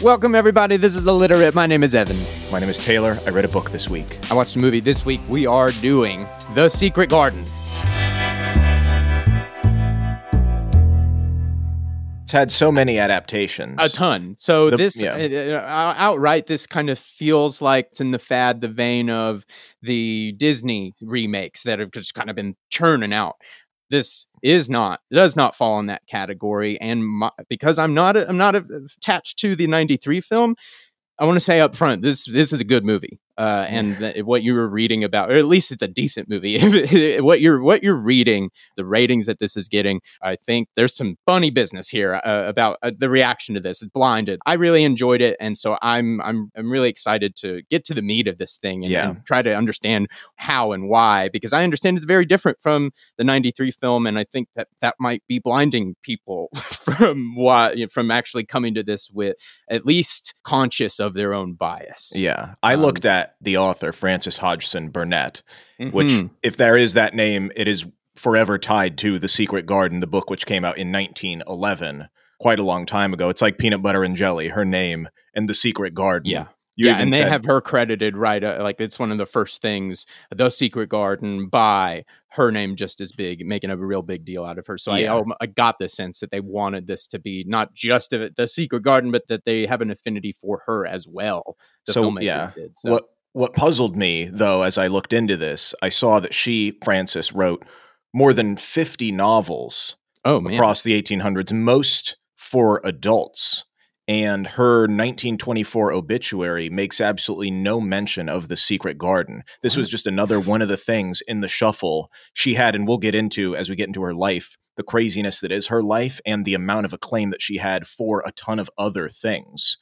Welcome, everybody. This is Illiterate. My name is Evan. My name is Taylor. I read a book this week. I watched a movie this week. We are doing The Secret Garden. It's had so many adaptations. A ton. So The- this yeah. uh, uh, outright, this kind of feels like it's in the fad, the vein of the Disney remakes that have just kind of been churning out. This is not does not fall in that category, and my, because I'm not I'm not attached to the '93 film. I want to say up front, this this is a good movie, uh, and what you were reading about, or at least it's a decent movie. what you're what you're reading, the ratings that this is getting, I think there's some funny business here uh, about uh, the reaction to this. It's blinded. I really enjoyed it, and so I'm I'm I'm really excited to get to the meat of this thing and, Yeah. and try to understand how and why, because I understand it's very different from the '93 film, and I think that that might be blinding people from why from actually coming to this with at least conscious of their own bias. yeah. I Um, looked at the author, Frances Hodgson Burnett, which, Mhm. if there is that name, it is forever tied to The Secret Garden, the book which came out in 1911, quite a long time ago. It's like Peanut Butter and Jelly, her name, and The Secret Garden. Yeah. You yeah, and they said- have her credited right. Uh, like it's one of the first things, the Secret Garden by her name just as big, making a real big deal out of her. So Yeah. I, I got the sense that they wanted this to be not just a, the Secret Garden, but that they have an affinity for her as well. The So, yeah. did. So. What what puzzled me though as I looked into this, I saw that she Frances wrote more than 50 novels oh man, across the 1800s, most for adults. And her 1924 obituary makes absolutely no mention of the secret garden. This was just another one of the things in the shuffle she had, and we'll get into as we get into her life the craziness that is her life and the amount of acclaim that she had for a ton of other things.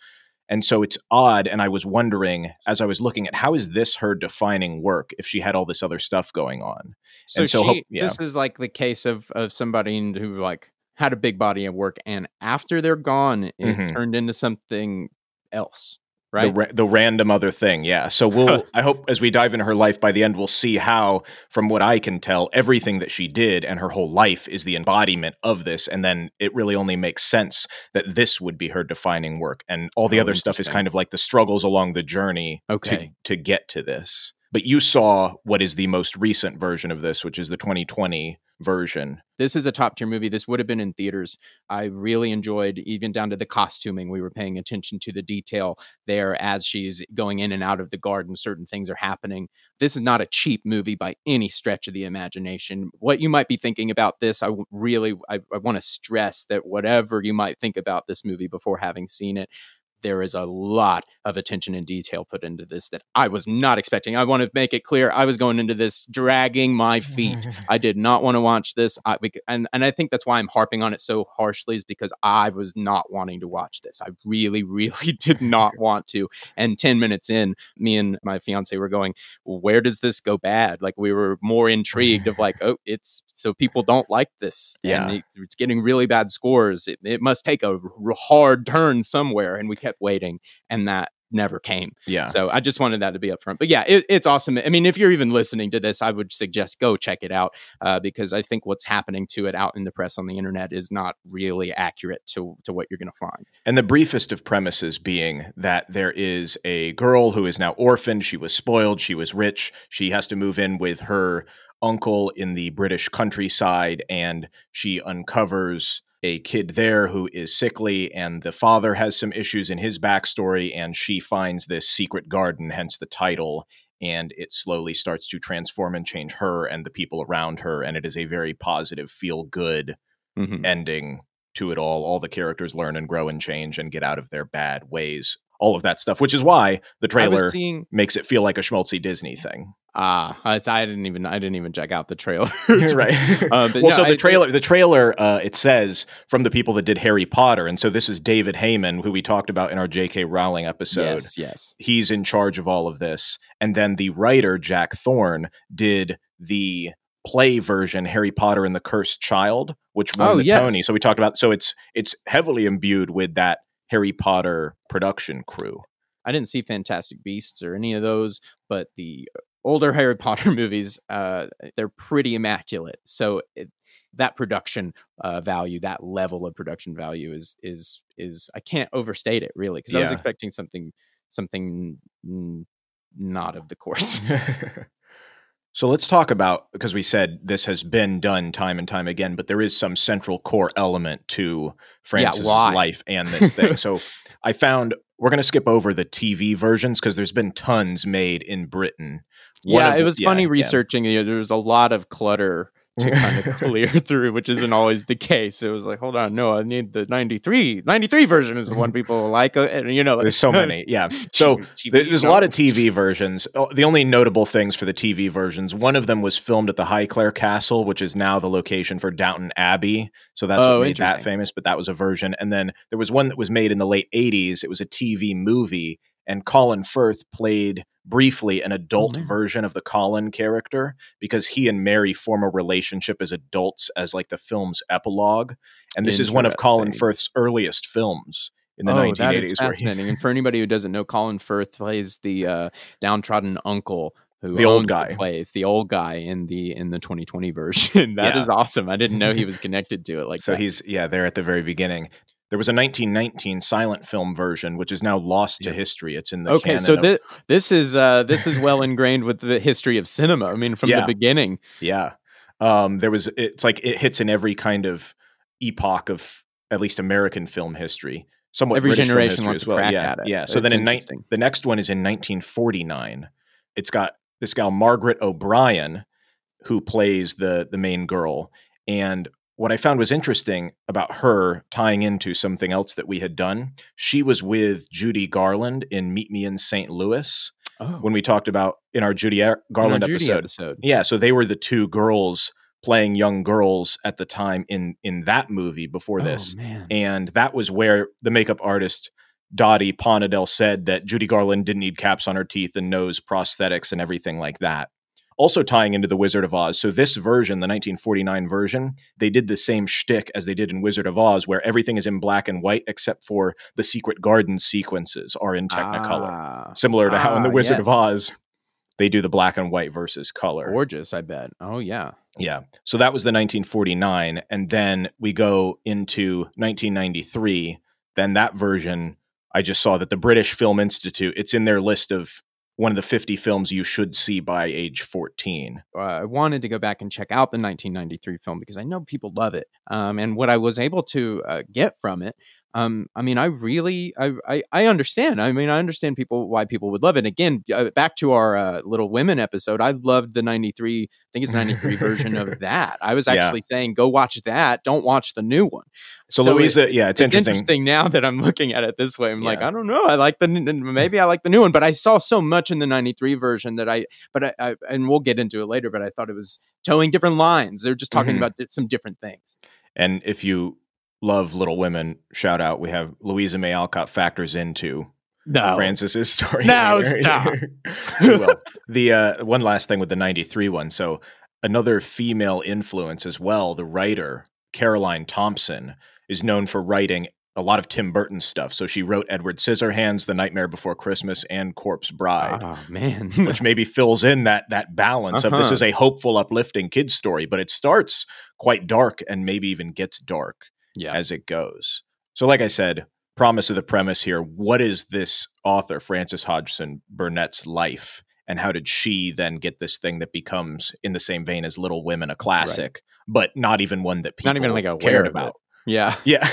And so it's odd. And I was wondering as I was looking at how is this her defining work if she had all this other stuff going on? So, And so she, hope- yeah. this is like the case of of somebody who like had a big body of work, and after they're gone, it Mhm. turned into something else, the, ra- the random other thing yeah. So we'll i hope as we dive into her life by the end we'll see how from what i can tell everything that she did and her whole life is the embodiment of this. And then it really only makes sense that this would be her defining work. And all the Oh, other stuff is kind of like the struggles along the journey Okay. to, to get to this. But you saw what is the most recent version of this which is the 2020 version this is a top tier movie. This would have been in theaters. I really enjoyed, even down to the costuming. We were paying attention to the detail there as she's going in and out of the garden. Certain things are happening. This is not a cheap movie by any stretch of the imagination. What you might be thinking about this, I really, I, I want to stress that whatever you might think about this movie before having seen it, there is a lot of attention and detail put into this that I was not expecting. I want to make it clear I was going into this dragging my feet. I did not want to watch this. I, and, and I think that's why I'm harping on it so harshly is because I was not wanting to watch this. I really, really did not want to. And 10 minutes in, me and my fiance were going, where does this go bad? Like we were more intrigued of like, oh, it's so people don't like this. and Yeah. it- it's getting really bad scores. It, it must take a hard turn somewhere. And we kept waiting and that never came. yeah So I just wanted that to be upfront. But yeah, it, it's awesome. I mean, if you're even listening to this, I would suggest go check it out uh, because I think what's happening to it out in the press on the internet is not really accurate to to what you're going to find. And the briefest of premises being that there is a girl who is now orphaned. She was spoiled. She was rich. She has to move in with her uncle in the British countryside, and she uncovers a kid there who is sickly, and the father has some issues in his backstory, and she finds this secret garden, hence the title. And it slowly starts to transform and change her and the people around her. And it is a very positive, feel good Mhm. ending to it all. All the characters learn and grow and change and get out of their bad ways. All of that stuff, which is why the trailer seeing makes it feel like a schmaltzy Disney thing. ah, I, I didn't even I didn't even check out the trailer. right. Uh, well, no, so I- the trailer, the trailer, uh, it says from the people that did Harry Potter, and so this is David Heyman, who we talked about in our J.K. Rowling episode. yes, yes. He's in charge of all of this, and then the writer Jack Thorne did the play version Harry Potter and the Cursed Child, which won Oh, the yes. Tony. So we talked about. So it's it's heavily imbued with that Harry Potter production crew. I didn't see Fantastic Beasts or any of those, but the older Harry Potter movies, uh, they're pretty immaculate. So it, that production uh, value, that level of production value is is is I can't overstate it really because I was expecting something something not of the course. So let's talk about because we said this has been done time and time again, but there is some central core element to Frances's why? life and this thing. so I found we're going to skip over the TV versions because there's been tons made in Britain. One yeah, of it was yeah, funny yeah. researching. You know, there was a lot of clutter to kind of clear through, which isn't always the case. It was like, hold on, no, I need the 93. 93 version is the one people like. uh, And, you know, like, There's so many. Yeah. So TV, There- There's a lot of TV versions. Oh, The only notable things for the TV versions, one of them was filmed at the Highclere Castle, which is now the location for Downton Abbey. So that's Oh, what made that famous, but that was a version. And then there was one that was made in the late 80s. It was a TV movie, and Colin Firth played briefly an adult Oh, man. version of the Colin character because he and Mary form a relationship as adults as like the film's epilogue. And this is one of Colin Firth's earliest films in the oh, 1980s. that is fascinating. and for anybody who doesn't know, Colin Firth plays the uh, downtrodden uncle who The old guy. plays the old guy in the in the 2020 version. That is Yeah. awesome. I didn't know he was connected to it like so that. he's yeah there at the very beginning there was a 1919 silent film version which is now lost to history. It's in the okay so of- this is uh this is well ingrained with the history of cinema i mean from Yeah. the beginning. Yeah. Um there was it's like it hits in every kind of epoch of at least american film history somewhat Every British generation wants to well. crack yeah at it. yeah. So It's then in ni- the next one is in 1949 it's got this gal margaret o'brien who plays the the main girl and what I found was interesting about her tying into something else that we had done, she was with Judy Garland in Meet Me in St. Louis oh when we talked about in our Judy Ar- in our Garland Judy episode. episode Yeah, so they were the two girls playing young girls at the time in in that movie before oh, this. oh, And that was where the makeup artist Dottie Ponedel said that Judy Garland didn't need caps on her teeth and nose prosthetics and everything like that. Also tying into the Wizard of Oz. So this version, the 1949 version, they did the same shtick as they did in Wizard of Oz, where everything is in black and white except for the Secret Garden sequences are in Technicolor. Ah, Similar to how in the Ah, Wizard of. Oz, they do the black and white versus color. gorgeous i bet oh yeah Yeah. So that was the 1949. And then we go into 1993. Then that version, I just saw that the British Film Institute, it's in their list of one of the 50 films you should see by age 14. uh, I wanted to go back and check out the 1993 film because I know people love it. Um, and what I was able to uh, get from it, um, I mean, I really, I, I, I understand. I mean, I understand people why people would love it. Again, uh, back to our uh, little women episode, I loved the 93. I think it's 93 version of that. I was Yeah. actually saying, go watch that. Don't watch the new one. So, it- Louisa, yeah, it's, it's interesting. interesting now that I'm looking at it this way. I'm like, I don't know. I like the maybe I like the new one, but I saw so much in the '93 version that I. But I, I and we'll get into it later. But I thought it was towing different lines. They're just talking Mhm. about some different things. And if you love Little Women, shout out. We have Louisa May Alcott factors into No, Frances's story. No, later. stop. well, the uh, one last thing with the 93 one. So another female influence as well, the writer Caroline Thompson is known for writing a lot of Tim Burton stuff. So she wrote Edward Scissorhands, The Nightmare Before Christmas, and Corpse Bride. Oh man, Which maybe fills in that that balance of this Uh-huh. is a hopeful, uplifting kids story, but it starts quite dark and maybe even gets dark yeah. as it goes. So, like I said, promise of the premise here what is this author, Frances Hodgson Burnett's life? And how did she then get this thing that becomes, in the same vein as Little Women, a classic, but not even one that people Not even like cared about? it. Yeah. Yeah.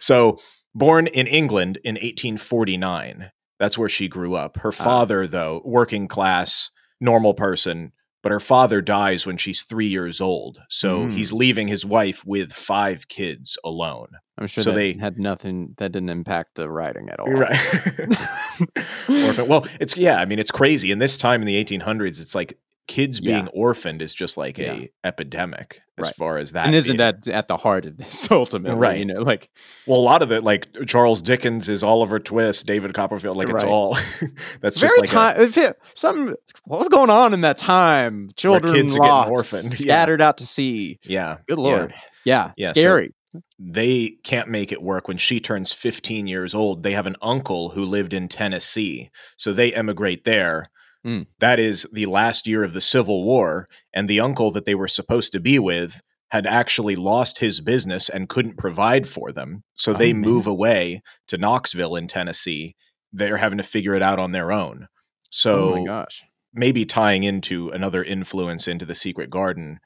so, born in England in 1849, that's where she grew up. Her Ah. father, though, working class, normal person, but her father dies when she's three years old. So Mm. he's leaving his wife with five kids alone. I'm sure So that they- had nothing. That didn't impact the writing at all. Right. Orphan. Well, it's yeah. I mean, it's crazy. In this time in the 1800s, it's like kids Yeah. being orphaned is just like Yeah. a epidemic as Right. far as that. and isn't being- that at the heart of this ultimately? Right. You know, like well? A lot of it, like Charles Dickens, is Oliver Twist, David Copperfield. Like it's Right. all. that's very just like time. It, some what was going on in that time? Children kids lost, orphaned, yeah. scattered out to sea. yeah. Good lord. Yeah, Yeah, so- scary. they can't make it work when she turns 15 years old. They have an uncle who lived in Tennessee. So they emigrate there. Mm. That is the last year of the Civil War. And the uncle that they were supposed to be with had actually lost his business and couldn't provide for them. So they Oh, man. move away to Knoxville in Tennessee. They're having to figure it out on their own. oh So my gosh. maybe tying into another influence into the secret garden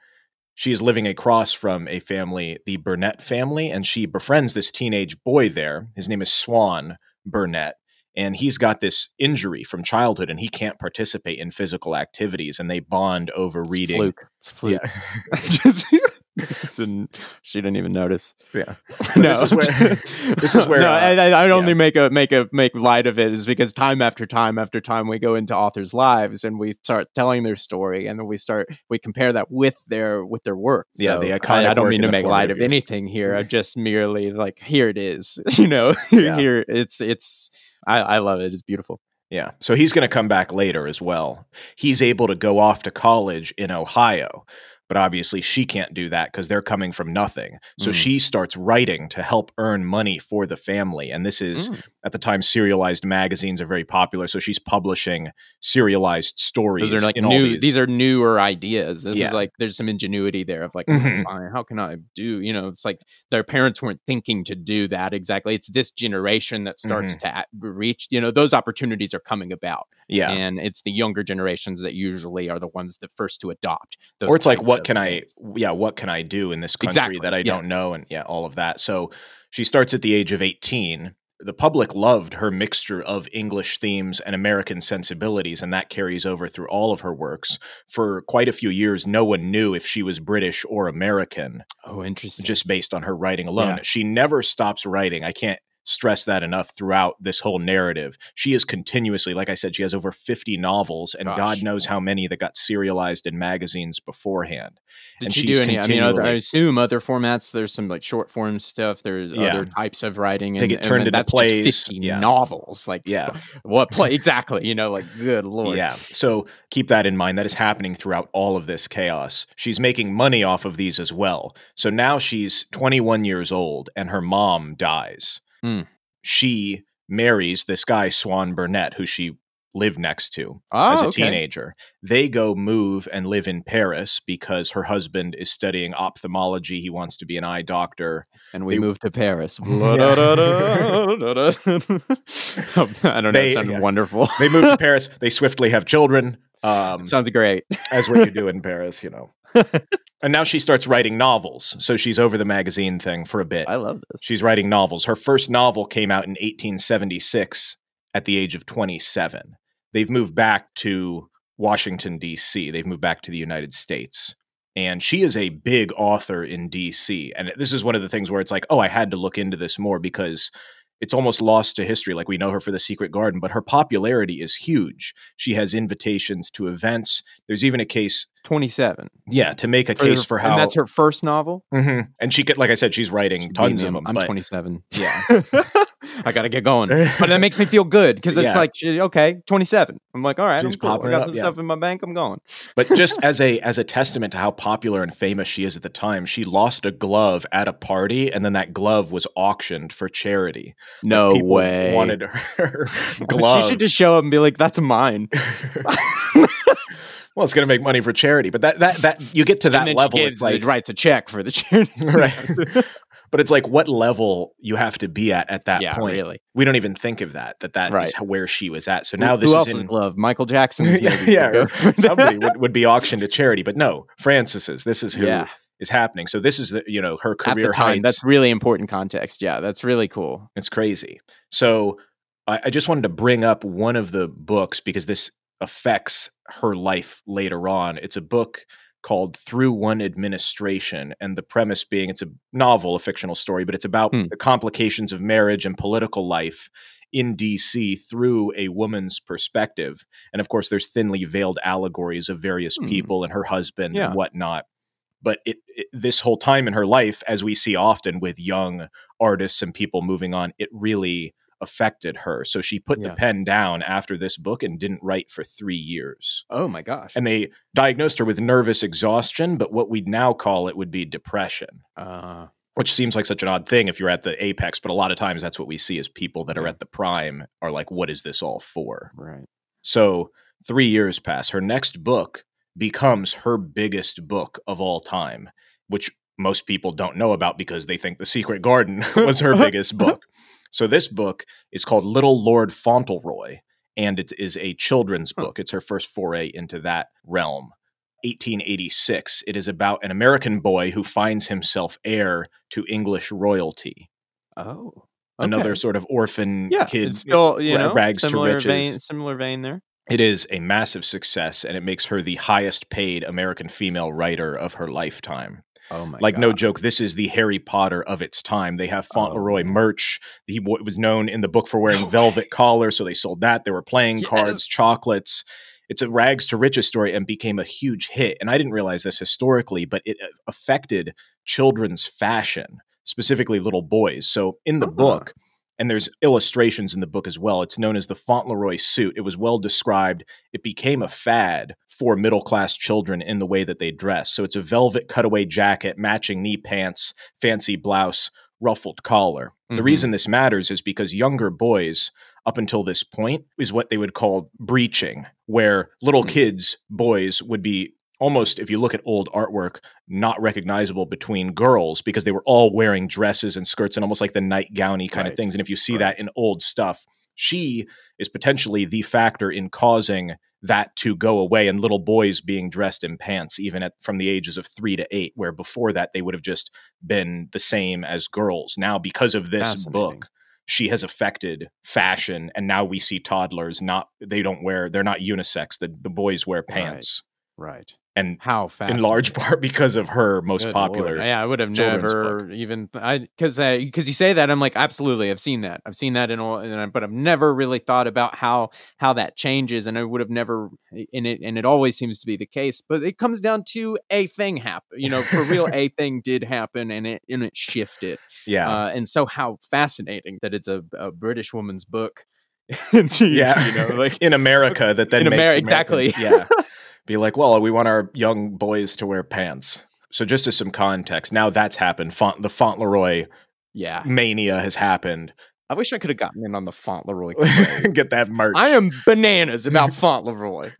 she is living across from a family the burnett family and she befriends this teenage boy there his name is swan burnett and he's got this injury from childhood and he can't participate in physical activities and they bond over reading. It's fluke. Yeah. Just- didn't, she didn't even notice. yeah no, this is where- this is where, no, uh, I, I- only yeah. make a make a make light of it is because time after time after time we go into authors' lives and we start telling their story and then we start we compare that with their with their work. Yeah, the iconic I, I don't mean to make light of anything here. I'm just merely like here it is. You know, Yeah. here it's it's. I, I love it. It's beautiful. Yeah. So he's going to come back later as well. He's able to go off to college in Ohio, but obviously she can't do that because they're coming from nothing. So Mm. she starts writing to help earn money for the family. And this is, Mm. At the time, serialized magazines are very popular. So she's publishing serialized stories. Those are like new. these. These. are newer ideas. This Yeah. is like there's some ingenuity there of like, Mhm. "Oh, how can I do? You know, it's like their parents weren't thinking to do that exactly. It's this generation that starts to reach. You know, those opportunities are coming about, yeah. and it's the younger generations that usually are the ones that first to adopt. Those or it's like what can i yeah what can i do in this country Exactly, that i yeah. don't know and yeah all of that so she starts at the age of 18 the public loved her mixture of english themes and american sensibilities and that carries over through all of her works for quite a few years no one knew if she was british or american Oh, interesting. just based on her writing alone Yeah. she never stops writing i can't stress that enough throughout this whole narrative she is continuously like i said she has over 50 novels and god knows how many that got serialized in magazines beforehand Did and she she's do any? I mean, other, I assume other formats. There's some like short form stuff. There's Yeah. other types of writing. And, They And, get and turned into that's plays, Just Fifty yeah. novels. Like, Yeah. what play exactly? You know, like good lord. Yeah. So keep that in mind. That is happening throughout all of this chaos. She's making money off of these as well. So now she's 21 years old and her mom dies. Hmm. She marries this guy, Swan Burnett, who she lived next to Oh, as a okay. teenager. They go move and live in Paris because her husband is studying ophthalmology. He wants to be an eye doctor. And we They- moved to Paris. I don't know. They- sounded yeah. wonderful. They move to Paris. They swiftly have children. Um, Sounds great. as what you do in Paris, you know. and now she starts writing novels. So she's over the magazine thing for a bit. I love this. She's writing novels. Her first novel came out in 1876 at the age of 27. They've moved back to Washington, D.C., they've moved back to the United States. And she is a big author in DC. And this is one of the things where it's like, oh, I had to look into this more because it's almost lost to history. Like we know her for The Secret Garden, but her popularity is huge. She has invitations to events. There's even a case, 27. yeah, to make a case for how. And that's her first novel? Mhm. And she could, like I said, she's writing tons of them. I'm but 27. Yeah. I got to get going. But that makes me feel good because it's Yeah. like, she- okay, 27. I'm like, all right, She's I'm cool. I got up, some yeah. stuff in my bank. I'm going. but just as a as a testament to how popular and famous she is at the time, she lost a glove at a party, and then that glove was auctioned for charity. No People way. wanted her glove. She should just show up and be like, that's mine. Well, it's going to make money for charity, but that that that you get to that level, it's like writes a check for the charity. right. But it's like what level you have to be at at that yeah, point. really. We don't even think of that. That that is Right. where she was at. So Who- now this who is else's in, glove? Michael Jackson's. yeah, yeah, somebody would, would be auctioned to charity, but no, Frances's. This is who is yeah. happening. So this is the you know her career time, heights. that's really important context. Yeah, that's really cool. It's crazy. So I, I just wanted to bring up one of the books because this affects her life later on. It's a book called Through One Administration. And the premise being it's a novel, a fictional story, but it's about Hmm. the complications of marriage and political life in DC through a woman's perspective. And of course, there's thinly veiled allegories of various Hmm. people and her husband Yeah. and whatnot. But it, it, this whole time in her life, as we see often with young artists and people moving on, it really affected her. So she put Yeah. the pen down after this book and didn't write for three years. Oh my gosh. And they diagnosed her with nervous exhaustion, but what we'd now call it would be depression, uh, which seems like such an odd thing if you're at the apex. But a lot of times that's what we see is people that are at the prime are like, what is this all for? right. So three years pass. Her next book becomes her biggest book of all time, which most people don't know about because they think The Secret Garden was her biggest book. So this book is called Little Lord Fauntleroy, and it is a children's book. It's her first foray into that realm. 1886. It is about an American boy who finds himself heir to English royalty. Oh. Another sort of orphan yeah, kid, still you know rags to riches. vein, similar vein there. It is a massive success, and it makes her the highest paid American female writer of her lifetime. Oh my like god. no joke this is the harry potter of its time. They have fauntleroy Oh, merch. He w- was known in the book for wearing velvet collars so they sold that. They were playing Yes. cards chocolates. It's a rags to riches story and became a huge hit and i didn't realize this historically but it uh, affected children's fashion specifically little boys. So in the Ah. book and there's illustrations in the book as well. It's known as the Fauntleroy suit. It was well described. It became a fad for middle class children in the way that they dress. So it's a velvet cutaway jacket, matching knee pants, fancy blouse, ruffled collar. The Mhm. reason this matters is because younger boys, up until this point, is what they would call breeching, where little Hmm. kids, boys, would be almost, if you look at old artwork, not recognizable between girls because they were all wearing dresses and skirts and almost like the nightgowny kind of things. And if you see Right. that in old stuff, she is potentially the factor in causing that to go away and little boys being dressed in pants even at from the ages of 3 to 8 where before that they would have just been the same as girls. Now because of this book she has affected fashion and now we see toddlers not they don't wear they're not unisex the, the boys wear pants Right. and How fast? in large part because of her most popular Yeah, I would have children's never even I because because you say that I'm like absolutely I've seen that I've seen that in all and I- but I've never really thought about how how that changes and I would have never in it and it always seems to be the case but it comes down to a thing happen you know for real a thing did happen and it and it shifted yeah uh, and so how fascinating that it's a, a British woman's book to, yeah you know like in america that then In makes Ameri- exactly. Yeah be like well we want our young boys to wear pants. So just as some context now that's happened. Font, the fauntleroy yeah. mania has happened. I wish I could have gotten in on the Fauntleroy get that merch. I am bananas about Fauntleroy.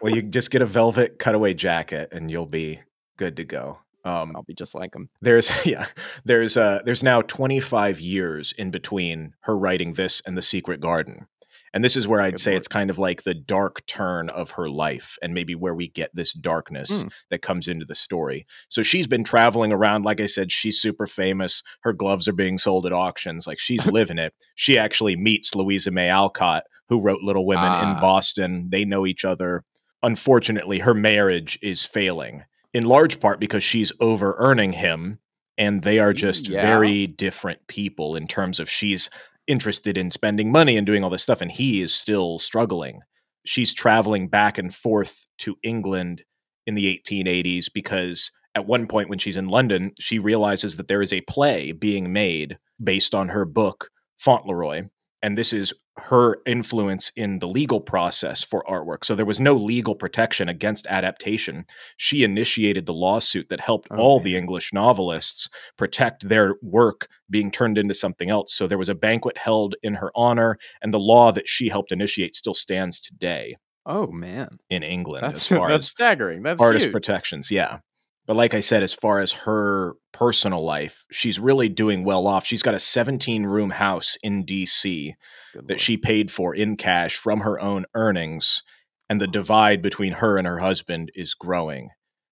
well you just get a velvet cutaway jacket and you'll be good to go. Um, I'll be just like him. there's yeah there's uh there's now 25 years in between her writing this and the secret garden and this is where i'd Good say it's kind of like the dark turn of her life and maybe where we get this darkness Hmm. that comes into the story so she's been traveling around like i said she's super famous her gloves are being sold at auctions like she's living it she actually meets louisa may alcott who wrote little women Ah. in boston they know each other unfortunately her marriage is failing in large part because she's over earning him and they are just Yeah. very different people in terms of she's interested in spending money and doing all this stuff and he is still struggling. She's traveling back and forth to england in the 1880s because at one point when she's in london she realizes that there is a play being made based on her book fauntleroy and this is her influence in the legal process for artwork so there was no legal protection against adaptation she initiated the lawsuit that helped Oh, all man. the English novelists protect their work being turned into something else. So there was a banquet held in her honor, and the law that she helped initiate still stands today Oh man, in England that's as far that's as staggering. That's artist huge. protections. Yeah. But like I said, as far as her personal life, she's really doing well off. She's got a 17 room house in DC Good that lord. she paid for in cash from her own earnings. And the divide between her and her husband is growing.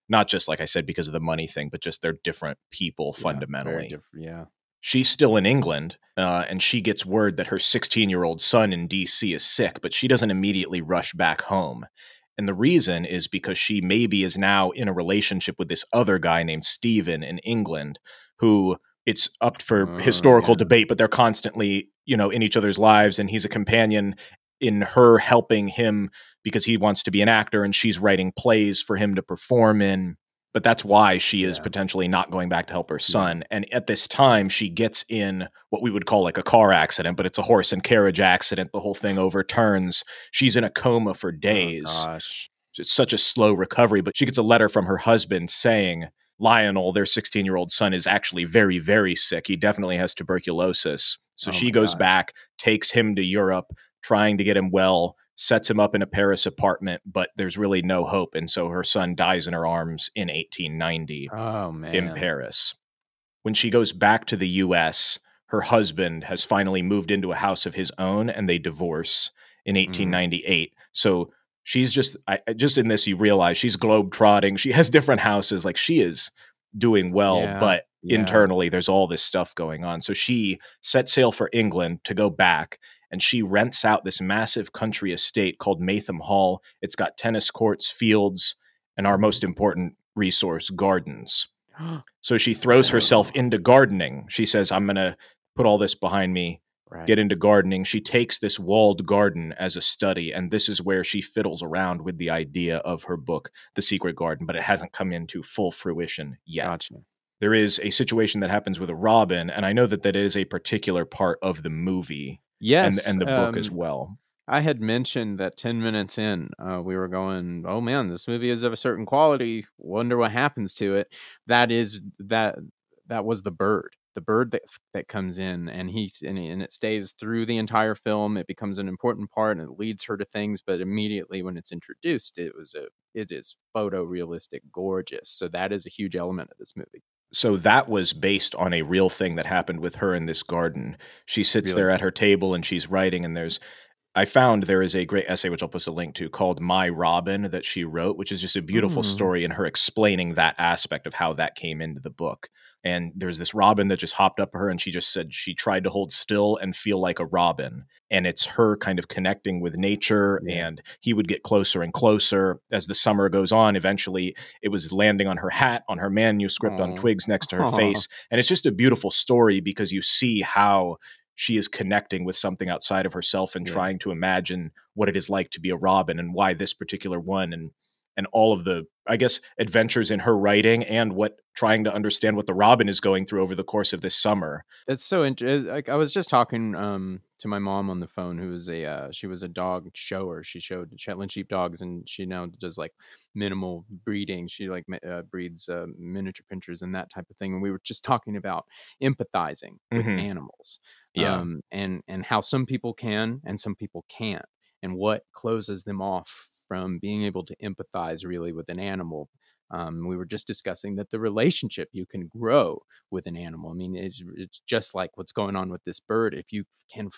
Not just, like I said, because of the money thing, but just they're different people Yeah, fundamentally. different. Yeah. She's still in England, uh, and she gets word that her 16 year old son in DC is sick, but she doesn't immediately rush back home. And the reason is because she maybe is now in a relationship with this other guy named Stephen in England, who it's up for Oh, historical yeah. debate, but they're constantly, you know, in each other's lives, and he's a companion in her helping him because he wants to be an actor and she's writing plays for him to perform in. But that's why she is Yeah. potentially not going back to help her son. And at this time, she gets in what we would call like a car accident, but it's a horse and carriage accident. The whole thing overturns. She's in a coma for oh, days. Oh, gosh. it's such a slow recovery, but she gets a letter from her husband saying, Lionel, their 16 year old son, is actually very, very sick. He definitely has tuberculosis. So Oh she goes gosh. back, takes him to Europe, trying to get him well, sets him up in a Paris apartment, but there's really no hope. And so her son dies in her arms in 1890 Oh man. in Paris. When she goes back to the US, her husband has finally moved into a house of his own and they divorce in Mm-hmm. 1898. So she's just I, just in this you realize she's globe trotting. She has different houses like she is doing well, Yeah, but yeah. internally there's all this stuff going on. So she set sail for England to go back and she rents out this massive country estate called Maytham Hall. It's got tennis courts, fields, and our most important resource, gardens. So she throws herself into gardening. She says, I'm going to put all this behind me, right. get into gardening. She takes this walled garden as a study, and this is where she fiddles around with the idea of her book, The Secret Garden, but it hasn't come into full fruition yet. Gotcha. There is a situation that happens with a robin, and I know that that is a particular part of the movie Yes, and, and the book as um, well. I had mentioned that 10 minutes in, uh, we were going, oh man, this movie is of a certain quality. Wonder what happens to it. That is that that was the bird, the bird that that comes in, and he and, and it stays through the entire film. It becomes an important part, and it leads her to things. But immediately when it's introduced, it was a it is photorealistic, gorgeous. So that is a huge element of this movie. So that was based on a real thing that happened with her in this garden. She sits Really? there at her table and she's writing, and there's I found there is a great essay which I'll post a link to called My Robin that she wrote, which is just a beautiful Mm. story and her explaining that aspect of how that came into the book. And there's this robin that just hopped up to her and she just said she tried to hold still and feel like a robin. And it's her kind of connecting with nature Yeah. and he would get closer and closer as the summer goes on. Eventually it was landing on her hat, on her manuscript, on twigs next to her Aw. face. And it's just a beautiful story because you see how she is connecting with something outside of herself and Yeah. trying to imagine what it is like to be a robin and why this particular one and and all of the i guess adventures in her writing and what trying to understand what the robin is going through over the course of this summer It's so interesting. Like I was just talking um, to my mom on the phone, who was a uh, she was a dog shower. She showed Shetland sheepdogs, and she now does like minimal breeding. She like uh, breeds uh, miniature pinschers and that type of thing. And we were just talking about empathizing with Mhm. animals, Yeah. um, and and how some people can and some people can't, and what closes them off from being able to empathize really with an animal. Um, we were just discussing that the relationship you can grow with an animal. I mean, it's it's just like what's going on with this bird. If you can,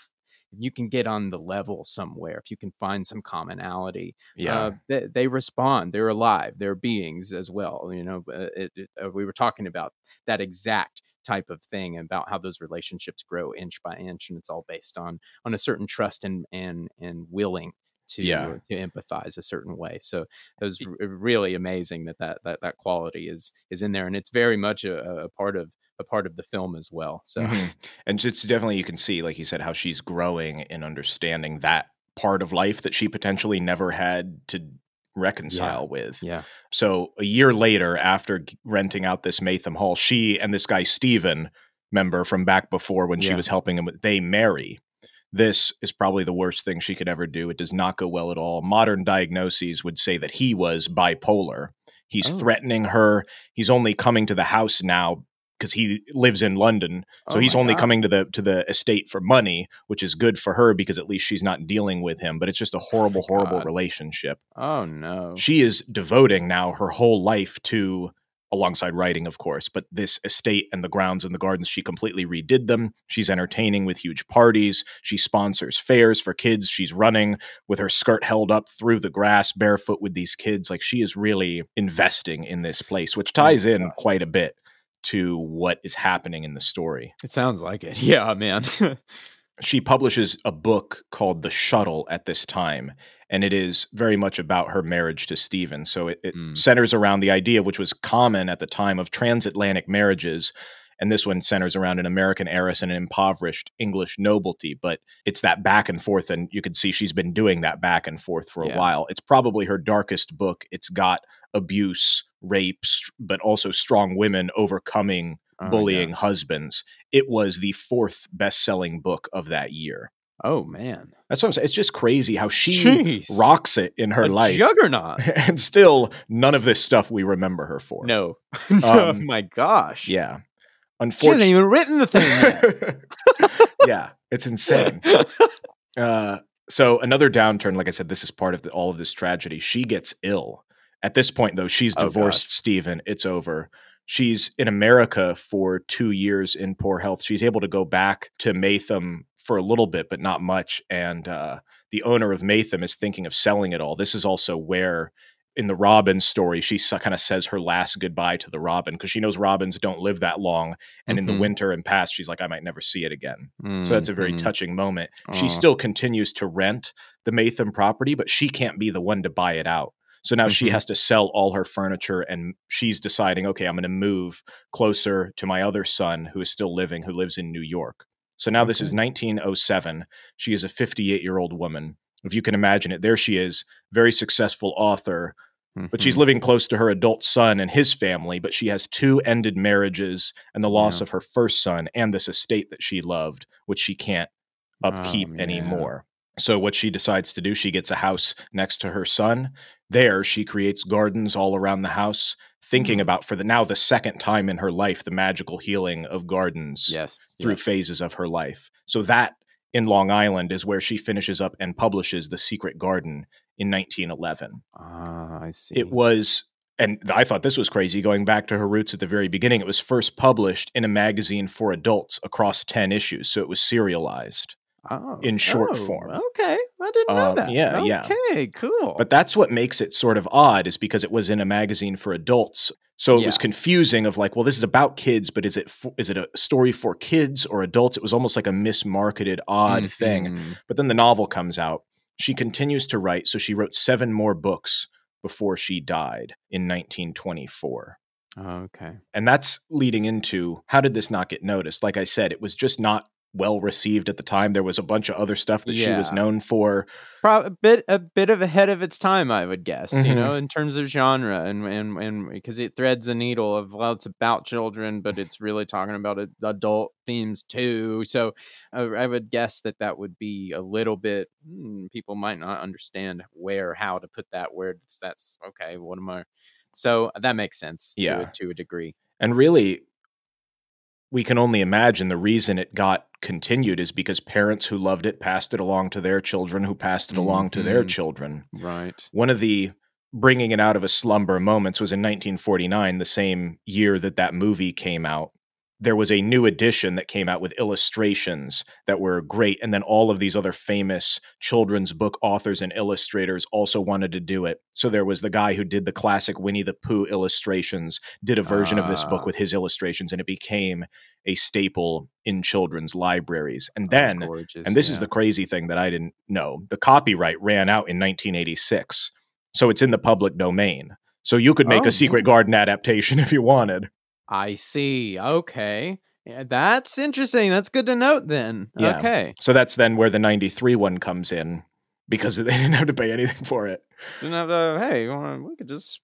if you can get on the level somewhere, if you can find some commonality, yeah uh, they, they respond. They're alive. They're beings as well. You know, uh, it, it, uh, we were talking about that exact type of thing about how those relationships grow inch by inch, and it's all based on on a certain trust and and and willing to Yeah. to empathize a certain way. So it was really amazing that that that, that quality is is in there, and it's very much a, a part of a part of the film as well. So Mhm. and it's definitely you can see like you said how she's growing in understanding that part of life that she potentially never had to reconcile with yeah, So a year later, after renting out this Maytham Hall, she and this guy Stephen, member from back before when she was helping him, they marry. This is probably the worst thing she could ever do. It does not go well at all. Modern diagnoses would say that he was bipolar. He's Oh. threatening her. He's only coming to the house now because he lives in London. So Oh he's only God. coming to the to the estate for money, which is good for her because at least she's not dealing with him. But it's just a oh horrible, horrible God. relationship Oh no. she is devoting now her whole life to alongside writing of course but this estate and the grounds and the gardens she completely redid them she's entertaining with huge parties she sponsors fairs for kids she's running with her skirt held up through the grass barefoot with these kids like she is really investing in this place which oh ties in quite a bit to what is happening in the story It sounds like it. Yeah, man. she publishes a book called The Shuttle at this time, and it is very much about her marriage to Stephen. So it, it Mm. centers around the idea, which was common at the time, of transatlantic marriages. And this one centers around an American heiress and an impoverished English nobility. But it's that back and forth, and you can see she's been doing that back and forth for a Yeah. while. It's probably her darkest book. It's got abuse, rapes, but also strong women overcoming Oh, bullying yeah. husbands. It was the fourth best selling book of that year. Oh man. That's what I'm saying. It's just crazy how she Jeez. rocks it in her a life. juggernaut. and still, none of this stuff we remember her for. No. oh Um, my gosh. Yeah. Unfortunately, She hasn't even written the thing yet. yeah. It's insane. Uh, So another downturn, like I said, this is part of the, all of this tragedy. She gets ill. At this point, though, she's Oh, divorced gosh. Stephen. It's over. She's in America for two years in poor health. She's able to go back to Maytham for a little bit, but not much. And uh, the owner of Maytham is thinking of selling it all. This is also where, in the Robin story, she kind of says her last goodbye to the Robin because she knows Robins don't live that long. And in the Mhm. winter and past, she's like, I might never see it again. So that's a very Mhm. touching moment. She still continues to rent the Maytham property, but she can't be the one to buy it out. So now she Mhm. has to sell all her furniture and she's deciding, okay, I'm going to move closer to my other son who is still living, who lives in New York. So now this is 1907. She is a 58 year old woman. If you can imagine it, there she is, very successful author, but she's Mhm. living close to her adult son and his family, but she has two ended marriages and the loss Yeah. of her first son and this estate that she loved, which she can't upkeep Oh, anymore. So what she decides to do, she gets a house next to her son. There, she creates gardens all around the house, thinking Mhm. about for the now the second time in her life the magical healing of gardens yes through yes. phases of her life. So that in Long Island is where she finishes up and publishes The Secret Garden in 1911 Ah, I see. it was and i thought this was crazy going back to her roots at the very beginning it was first published in a magazine for adults across 10 issues so it was serialized oh, in short oh, form. Okay, I didn't know Um, that. yeah, yeah. Okay, cool. but that's what makes it sort of odd is because it was in a magazine for adults so it was confusing of like well this is about kids but is it for, is it a story for kids or adults it was almost like a mismarketed odd thing Mhm. But then the novel comes out. She continues to write, so she wrote seven more books before she died in 1924. Okay. And that's leading into how did this not get noticed? Like I said, it was just not well received at the time. There was a bunch of other stuff that she was known for. Pro- a bit a bit of ahead of its time, I would guess. You Mhm. know, in terms of genre and and and because it threads the needle of well, it's about children, but it's really talking about adult themes too. So I, I would guess that that would be a little bit. Hmm, people might not understand where how to put that. Where that's okay. What am I? So that makes sense. Yeah. to, to a degree. And really, we can only imagine the reason it got continued is because parents who loved it passed it along to their children, who passed it along to their Mhm. children. Right. One of the bringing it out of a slumber moments was in 1949, the same year that that movie came out. There was a new edition that came out with illustrations that were great. And then all of these other famous children's book authors and illustrators also wanted to do it. So there was the guy who did the classic Winnie the Pooh illustrations, did a version of this Ah. book with his illustrations, and it became a staple in children's libraries. And Oh, then gorgeous. and this is the crazy thing that I didn't know. The copyright ran out in 1986. So it's in the public domain. So you could make Oh, a Secret man. Garden adaptation if you wanted. I see. Okay. Yeah, that's interesting. That's good to note then. Yeah. Okay. So that's then where the 93 one comes in because they didn't have to pay anything for it. Didn't have to, hey, wanna- we could just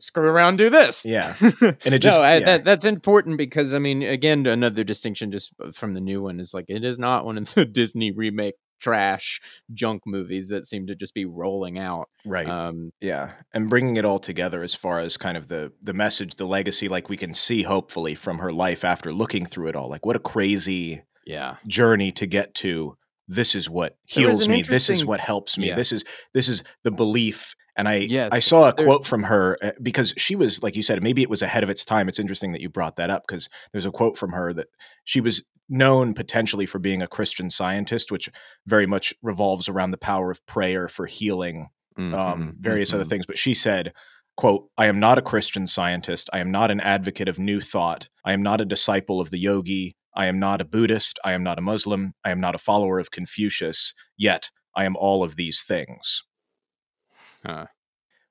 screw around and do this. Yeah. And it just no, I, yeah. that, that's important because, I mean, again, another distinction just uh, from the new one is like it is not one of the Disney remake trash junk movies that seem to just be rolling out. right. Um, yeah. And bringing it all together as far as kind of the the message, the legacy like we can see hopefully from her life after looking through it all. Like what a crazy yeah. journey to get to this is what heals me this is what helps me Yeah. this is this is the belief and i Yeah, i saw a quote from her uh, because she was like you said maybe it was ahead of its time it's interesting that you brought that up because there's a quote from her that she was known potentially for being a christian scientist which very much revolves around the power of prayer for healing um, Mhm, various other mhm. things. But she said, quote, I am not a Christian scientist. I am not an advocate of new thought. I am not a disciple of the yogi. I am not a Buddhist. I am not a Muslim. I am not a follower of Confucius. Yet I am all of these things. Huh.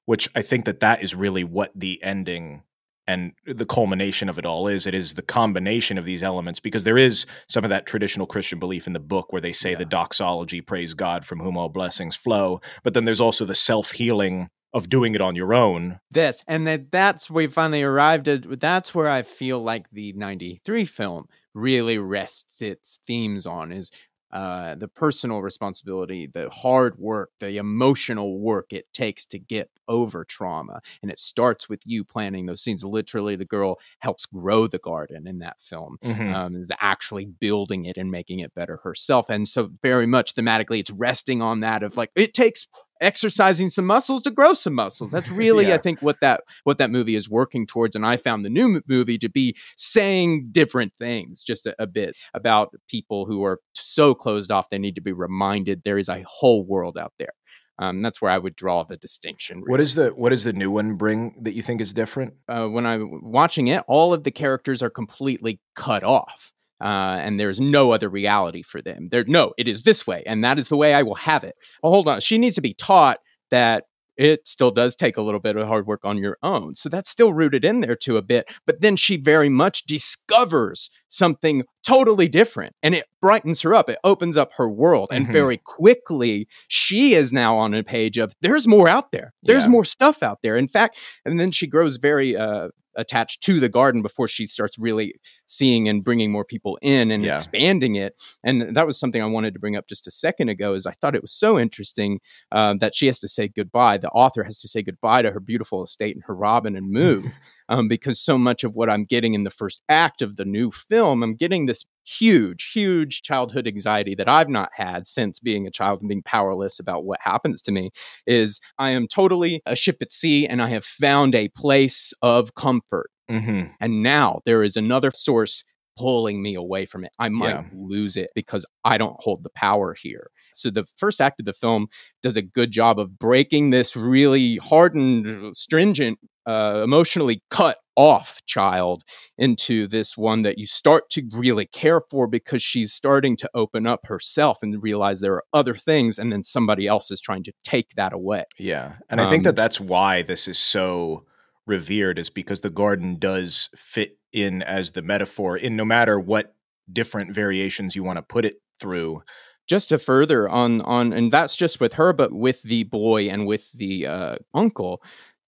Which I think that that is really what the ending and the culmination of it all is. It is the combination of these elements because there is some of that traditional Christian belief in the book where they say Yeah. the doxology, praise God from whom all blessings flow. But then there's also the self healing of doing it on your own. this and that that's we finally arrived at that's where i feel like the 93 film really rests its themes on is uh, the personal responsibility, the hard work, the emotional work it takes to get over trauma. And it starts with you planning those scenes. Literally, the girl helps grow the garden in that film, mm-hmm. um, is actually building it and making it better herself. And so, very much thematically, it's resting on that of like, it takes exercising some muscles to grow some muscles. That's really, yeah. I think, what that what that movie is working towards. And I found the new movie to be saying different things, just a, a bit about people who are so closed off. They need to be reminded there is a whole world out there. Um, that's where I would draw the distinction. Really. What is the what does the new one bring that you think is different? Uh, when I'm watching it, all of the characters are completely cut off uh, and there's no other reality for them. There, no, it is this way, and that is the way I will have it. Well, hold on, she needs to be taught that it still does take a little bit of hard work on your own. So that's still rooted in there to a bit. But then she very much discovers something totally different and it brightens her up. It opens up her world. And mm-hmm. very quickly, she is now on a page of there's more out there. There's yeah. more stuff out there. In fact, and then she grows very, uh, attached to the garden before she starts really seeing and bringing more people in and yeah. expanding it. And that was something I wanted to bring up just a second ago. Is I thought it was so interesting um, that she has to say goodbye. The author has to say goodbye to her beautiful estate and her robin and move. um, because so much of what I'm getting in the first act of the new film, I'm getting this huge, huge childhood anxiety that I've not had since being a child and being powerless about what happens to me. Is I am totally a ship at sea and I have found a place of comfort. Mm-hmm. And now there is another source pulling me away from it. I might yeah. lose it because I don't hold the power here. So the first act of the film does a good job of breaking this really hardened, stringent, uh, emotionally cut off child into this one that you start to really care for because she's starting to open up herself and realize there are other things and then somebody else is trying to take that away. Yeah and i think that um, that's why this is so revered is because the garden does fit in as the metaphor in no matter what different variations you want to put it through. Just to further on on and that's just with her but with the boy and with the uh, uncle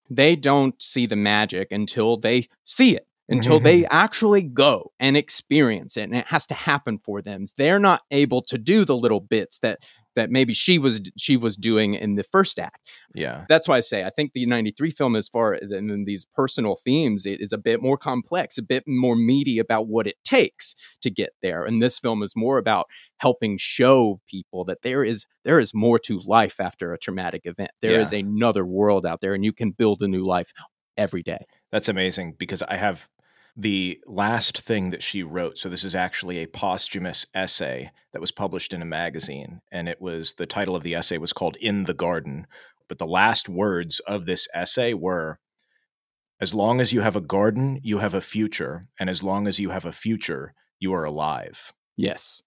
they don't see the magic until they see it until they mm-hmm. actually go and experience it and it has to happen for them. They're not able to do the little bits that that maybe she was she was doing in the first act. Yeah, that's why I say I think the '93 film, as far than these personal themes, it is a bit more complex, a bit more meaty about what it takes to get there. And this film is more about helping show people that there is there is more to life after a traumatic event. There yeah. is another world out there, and you can build a new life every day. That's amazing because I have the last thing that she wrote. So this is actually a posthumous essay that was published in a magazine, and it was the title of the essay was called "In the Garden." But the last words of this essay were, "As long as you have a garden, you have a future, and as long as you have a future, you are alive." Yes.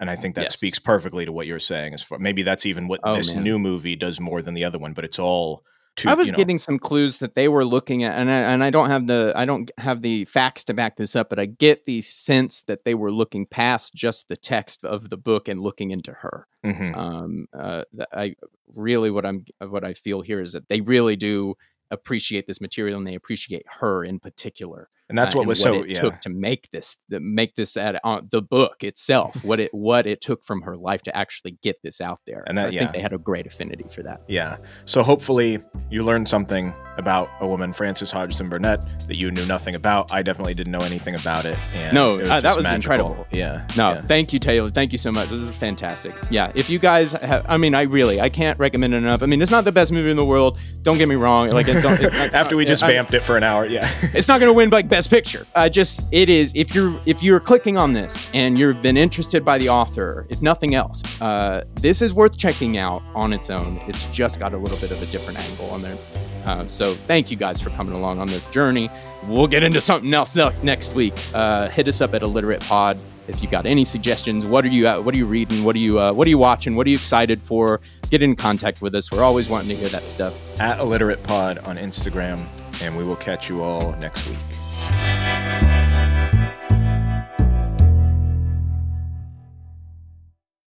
And I think that yes. speaks perfectly to what you're saying. As far maybe that's even what oh, this man. new movie does more than the other one, but it's all to, I was you know, getting some clues that they were looking at, and I, and I don't have the I don't have the facts to back this up, but I get the sense that they were looking past just the text of the book and looking into her. Mm-hmm. Um, uh, I really what I'm what I feel here is that they really do appreciate this material and they appreciate her in particular and that's uh, what was what so it yeah. took to make this the, make this at uh, the book itself what it what it took from her life to actually get this out there. And that, I yeah. think they had a great affinity for that. Yeah. So hopefully you learned something about a woman Frances Hodgson Burnett that you knew nothing about. I definitely didn't know anything about it and no it was uh, that was magical. incredible. Yeah no yeah. thank you Taylor. Thank you so much. This is fantastic. Yeah if you guys have, I mean I really I can't recommend it enough. I mean it's not the best movie in the world. Don't get me wrong. Like it, it, after we just vamped I, it for an hour yeah. It's not gonna win like best picture I just it is if you're if you're clicking on this and you've been interested by the author, if nothing else, uh, this is worth checking out on its own. It's just got a little bit of a different angle on there. Uh, so thank you guys for coming along on this journey. We'll get into something else next week. Uh, hit us up at Illiterate Pod if you got any suggestions. What are you uh, What are you reading? What are you uh, What are you watching? What are you excited for? Get in contact with us. We're always wanting to hear that stuff. At Illiterate Pod on Instagram, and we will catch you all next week. Música